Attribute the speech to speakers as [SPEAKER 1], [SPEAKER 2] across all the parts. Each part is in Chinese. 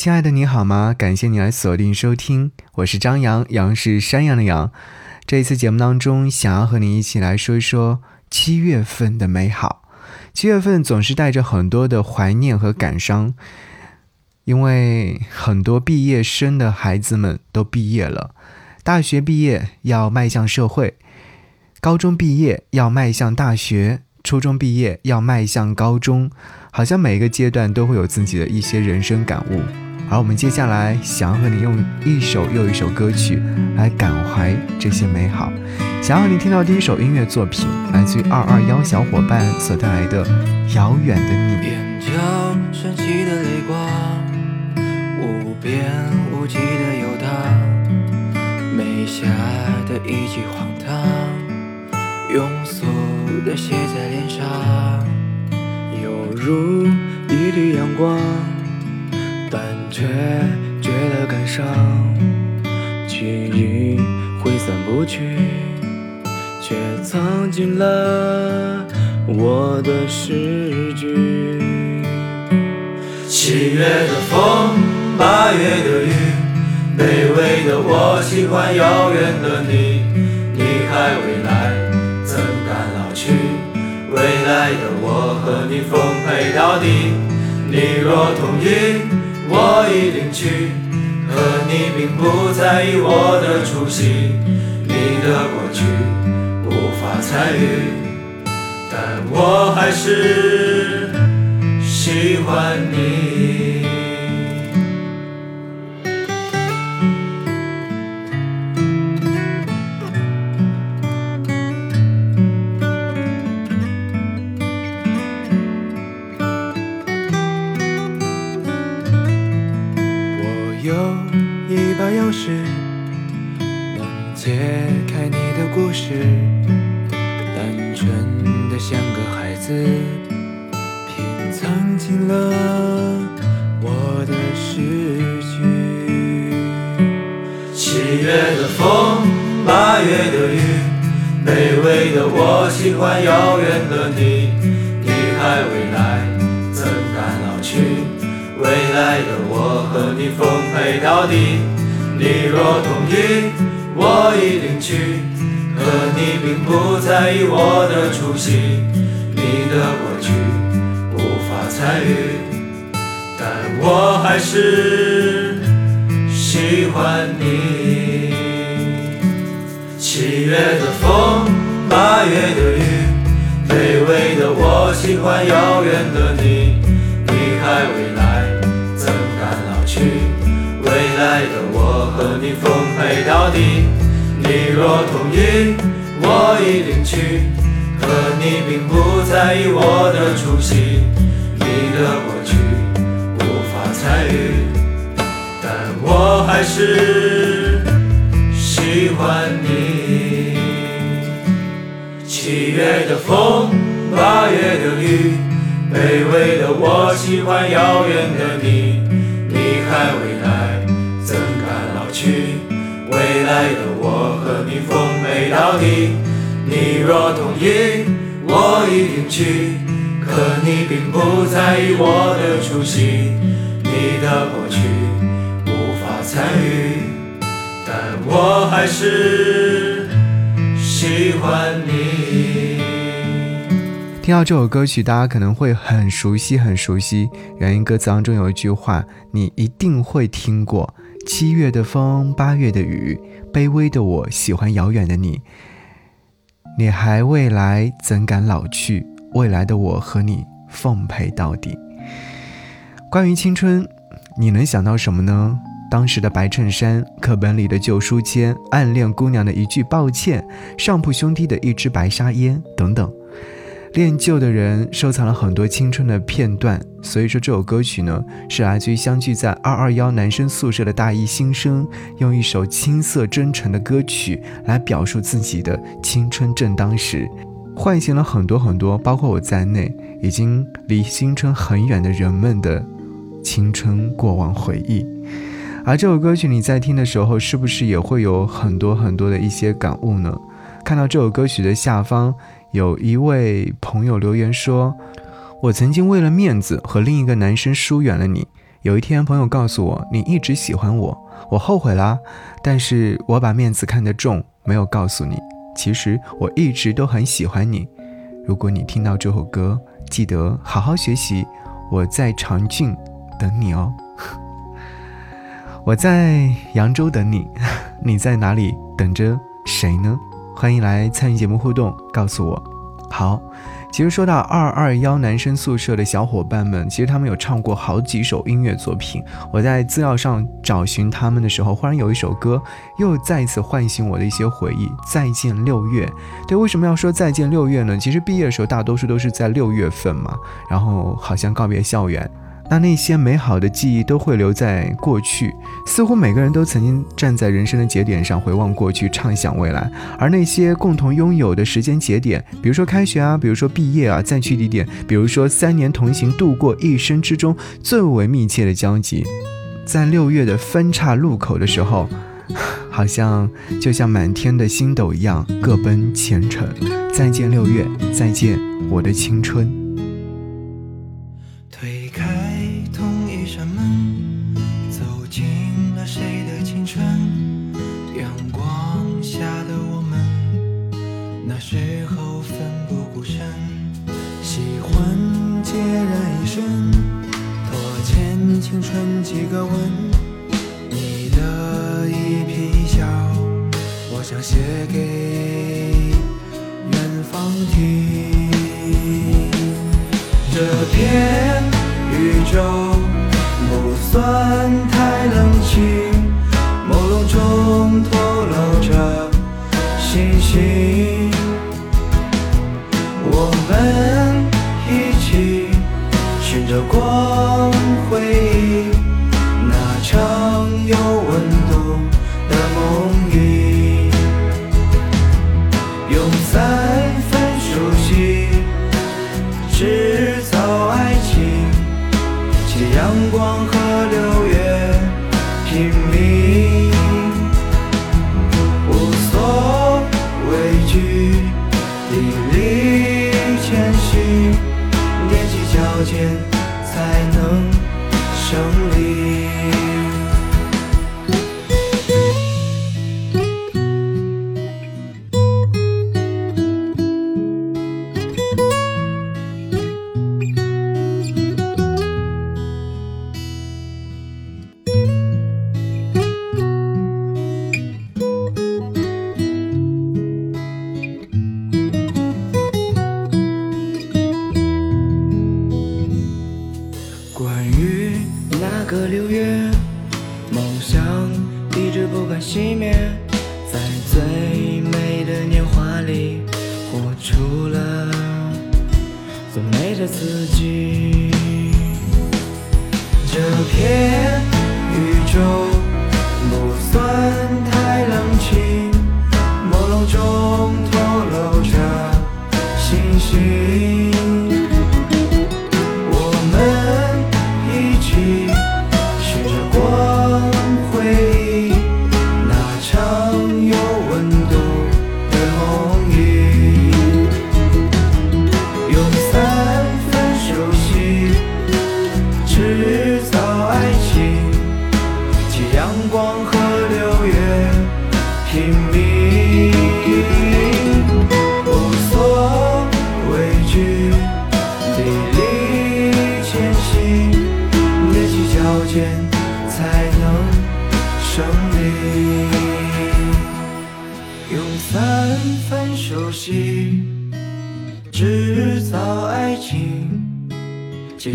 [SPEAKER 1] 亲爱的，你好吗？感谢你来锁定收听，我是张扬，杨是山羊的羊。这一次节目当中，想要和你一起来说一说七月份的美好。七月份总是带着很多的怀念和感伤，因为很多毕业生的孩子们都毕业了，大学毕业要迈向社会，高中毕业要迈向大学。初中毕业要迈向高中，好像每一个阶段都会有自己的一些人生感悟。而我们接下来想要和你用一首又一首歌曲来感怀这些美好。想要你听到第一首音乐作品，来自于二二幺小伙伴所带来的《遥远的你》。
[SPEAKER 2] 眼角升起的泪光，无边无际的游荡，眉下的一记荒唐，庸俗。的写在脸上，犹如一缕阳光，却觉得感伤。记忆挥散不去，却藏进了我的诗句。七月的风，八月的雨，卑微的我喜欢遥远的你，你还未来。怎敢老去未来的我和你奉陪到底，你若同意，我一定去。可你并不在意我的出席，你的过去无法参与，但我还是喜欢你。的我和你奉陪到底。你若同意，我一定去。可你并不在意我的出席，你的过去无法参与，但我还是喜欢你。七月的风，八月的雨，卑微的我喜欢遥远的你。你还未来，去？未来的我和你奉陪到底。你若同意，我一定去。可你并不在意我的出席，你的过去无法参与，但我还是喜欢你。七月的风，八月的雨，卑微的我喜欢遥远的你。在未来，怎敢老去？未来的我和你奉陪到底，你若同意，我一定去。可你并不在意我的出席，你的过去无法参与，但我还是喜欢你。
[SPEAKER 1] 听到这首歌曲，大家可能会很熟悉，很熟悉。原因歌词当中有一句话，你一定会听过。七月的风，八月的雨，卑微的我喜欢遥远的你。你还未来，怎敢老去？未来的我和你奉陪到底。关于青春，你能想到什么呢？当时的白衬衫，课本里的旧书签，暗恋姑娘的一句抱歉，上铺兄弟的一支白沙烟，等等。恋旧的人收藏了很多青春的片段，所以说这首歌曲呢，是来自于相聚在二二幺男生宿舍的大一新生，用一首青涩真诚的歌曲来表述自己的青春正当时，唤醒了很多很多，包括我在内，已经离青春很远的人们的青春过往回忆。而这首歌曲你在听的时候，是不是也会有很多很多的一些感悟呢？看到这首歌曲的下方。有一位朋友留言说：“我曾经为了面子和另一个男生疏远了你，有一天，朋友告诉我，你一直喜欢我，我后悔啦。但是我把面子看得重，没有告诉你。其实我一直都很喜欢你。如果你听到这首歌，记得好好学习。我在长郡等你哦。我在扬州等你，你在哪里等着谁呢？欢迎来参与节目互动，告诉我。好。其实说到二二幺男生宿舍的小伙伴们，其实他们有唱过好几首音乐作品。我在资料上找寻他们的时候，忽然有一首歌又再一次唤醒我的一些回忆。再见六月，对，为什么要说再见六月呢？其实毕业的时候大多数都是在六月份嘛，然后好像告别校园。那那些美好的记忆都会留在过去，似乎每个人都曾经站在人生的节点上回望过去，畅想未来。而那些共同拥有的时间节点，比如说开学啊，比如说毕业啊，再去地点，比如说三年同行度过一生之中最为密切的交集，在六月的分岔路口的时候，好像就像满天的星斗一样各奔前程。再见六月，再见我的青春。
[SPEAKER 3] 算太冷清，雨砥砺前行踮起脚尖才能胜利。于那个六月，梦想一直不敢熄灭，在最美的年华里活出了最美的自己。这片宇宙。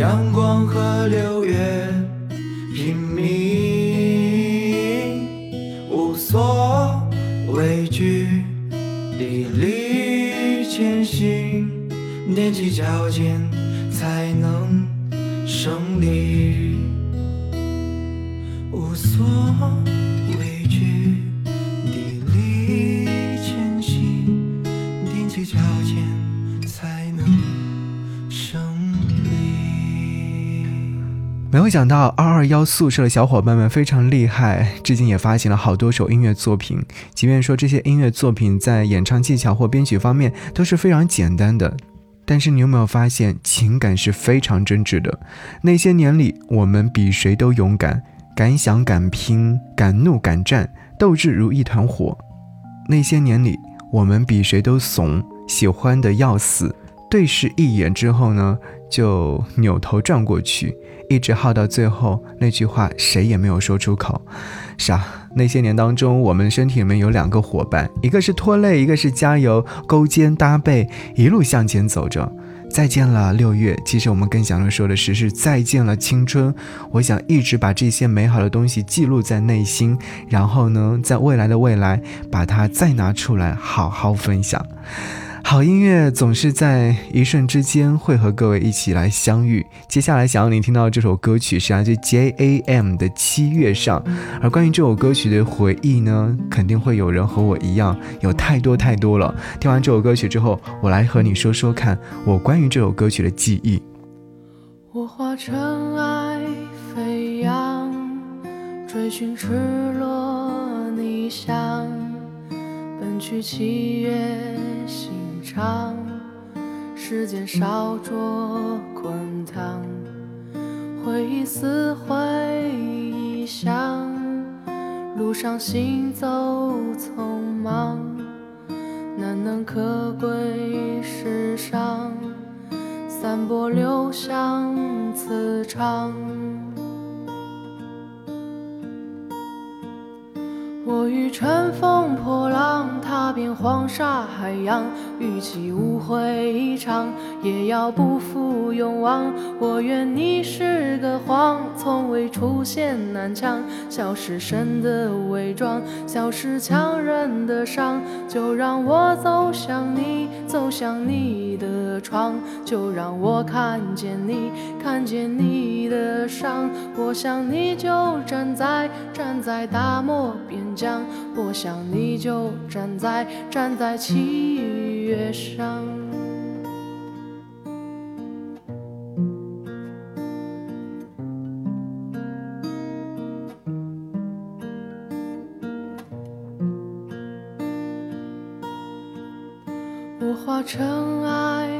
[SPEAKER 3] 阳光和六月，拼命，无所畏惧，砥砺前行，踮起脚尖才能胜利，无所。
[SPEAKER 1] 没有想到二二幺宿舍的小伙伴们非常厉害，至今也发行了好多首音乐作品。即便说这些音乐作品在演唱技巧或编曲方面都是非常简单的，但是你有没有发现，情感是非常真挚的？那些年里，我们比谁都勇敢，敢想敢拼，敢怒敢战，斗志如一团火。那些年里，我们比谁都怂，喜欢的要死，对视一眼之后呢，就扭头转过去，一直耗到最后，那句话谁也没有说出口。傻，那些年当中，我们身体里面有两个伙伴，一个是拖累，一个是加油，勾肩搭背，一路向前走着。再见了，六月。其实我们更想要说的是，是再见了，青春。我想一直把这些美好的东西记录在内心，然后呢，在未来的未来，把它再拿出来，好好分享。好音乐总是在一瞬之间会和各位一起来相遇。接下来想要你听到这首歌曲是来自 J A M 的《七月上》，而关于这首歌曲的回忆呢，肯定会有人和我一样，有太多太多了。听完这首歌曲之后，我来和你说说看我关于这首歌曲的记忆。
[SPEAKER 4] 我化尘埃飞扬，追寻赤裸逆翔，奔去七月心。长，时间烧灼滚烫，回忆撕毁臆想，路上行走匆忙，难能可贵世上，散播留香磁场。我欲乘风破浪，踏遍黄沙海洋，与其误会一场，也要不负勇往。我愿你是个谎，从未出现南墙，笑是神的伪装，笑是强忍的伤。就让我走向你，走向你窗，就让我看见你，看见你的伤。我想你就站在，站在大漠边疆。我想你就站在站在七月上。我化尘埃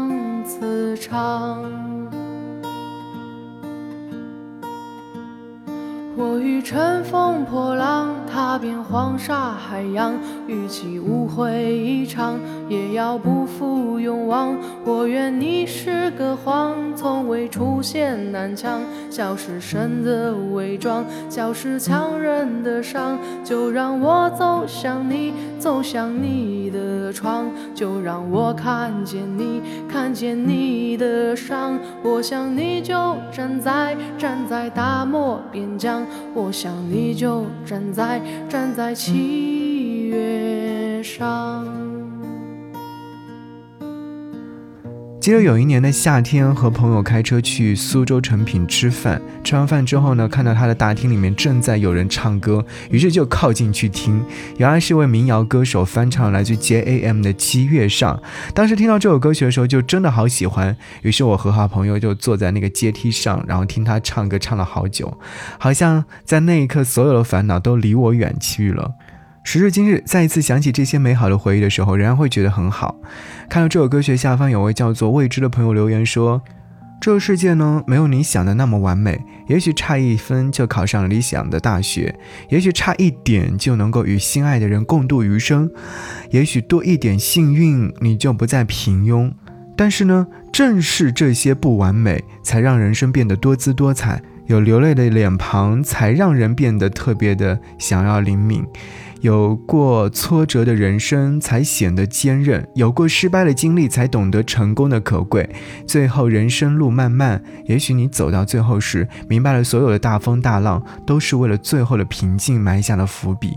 [SPEAKER 4] 磁场。我欲乘风破浪。踏遍黄沙海洋，与其误会一场，也要不负勇往。我愿你是个谎，从未出现南墙，笑是神的伪装，笑是强忍的伤。就让我走向你，走向你的窗，就让我看见你，看见你的伤。我想你就站在，站在大漠边疆，我想你就站在。站在七月上。
[SPEAKER 1] 记得有一年的夏天，和朋友开车去苏州诚品吃饭。吃完饭之后呢，看到他的大厅里面正在有人唱歌，于是就靠近去听。原来是一位民谣歌手翻唱来自 J A M 的《七月上》。当时听到这首歌曲的时候，就真的好喜欢。于是我和好朋友就坐在那个阶梯上，然后听他唱歌，唱了好久，好像在那一刻，所有的烦恼都离我远去了。时至今日，再一次想起这些美好的回忆的时候，仍然会觉得很好。看到这首歌曲下方有位叫做未知的朋友留言说：“这个世界呢，没有你想的那么完美。也许差一分就考上了理想的大学，也许差一点就能够与心爱的人共度余生，也许多一点幸运你就不再平庸。但是呢，正是这些不完美，才让人生变得多姿多彩。有流泪的脸庞，才让人变得特别的想要灵敏。”有过挫折的人生才显得坚韧，有过失败的经历才懂得成功的可贵。最后，人生路漫漫，也许你走到最后时，明白了所有的大风大浪都是为了最后的平静埋下了伏笔。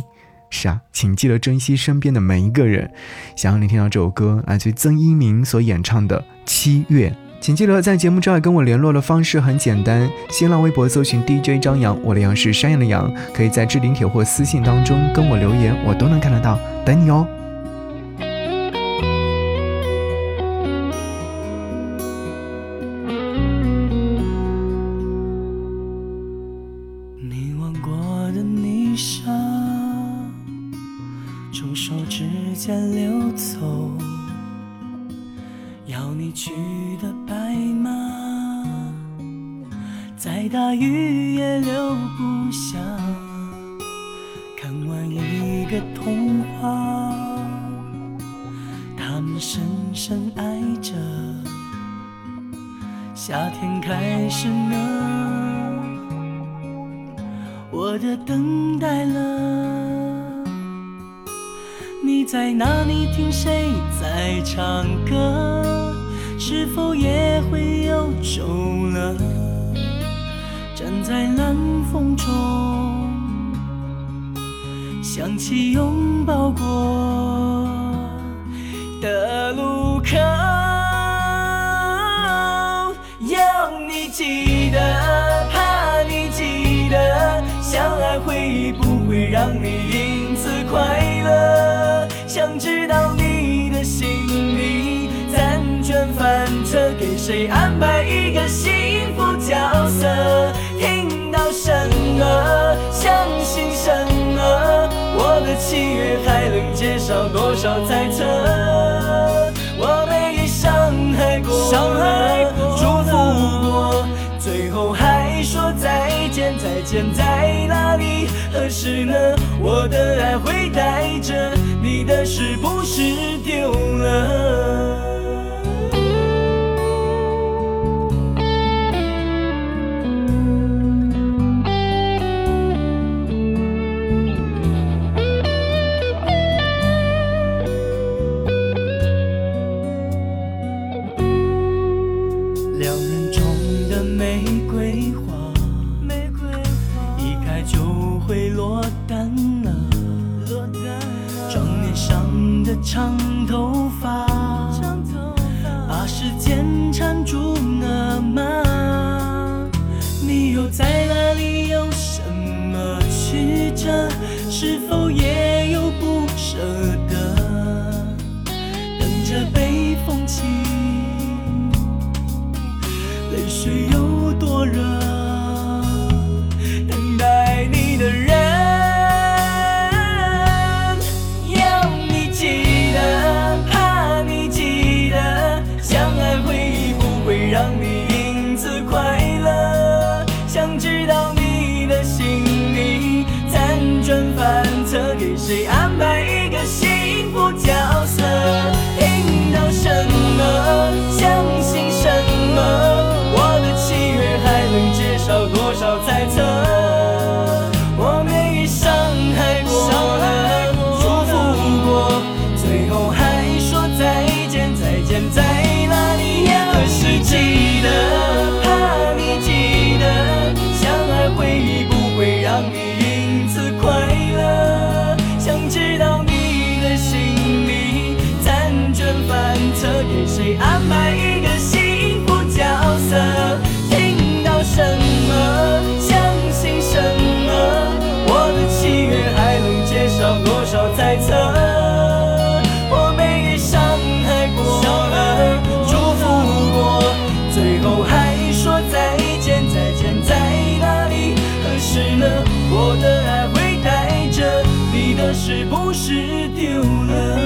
[SPEAKER 1] 是啊，请记得珍惜身边的每一个人。想让你听到这首歌，来自曾一鸣所演唱的《七月》。请记得在节目之外跟我联络的方式很简单，新浪微博搜寻 DJ 张扬，我的杨是山羊的羊，可以在置顶帖或私信当中跟我留言，我都能看得到，等你哦。
[SPEAKER 5] 去的白马，再大雨也留不下。看完一个童话，他们深深爱着，夏天开始了。我的等待了，你在哪里听谁在唱歌？是否也会有愁了？站在冷风中，想起拥抱过谁安排一个幸福角色？听到什么，相信什么？我的七月还能减少多少猜测？我没伤害过，祝福过，最后还说再见，再见在哪里？何时呢？我的爱会带着你的，是不是丢了？唱谁安排一个幸福角色？听到什么，是不是丢了？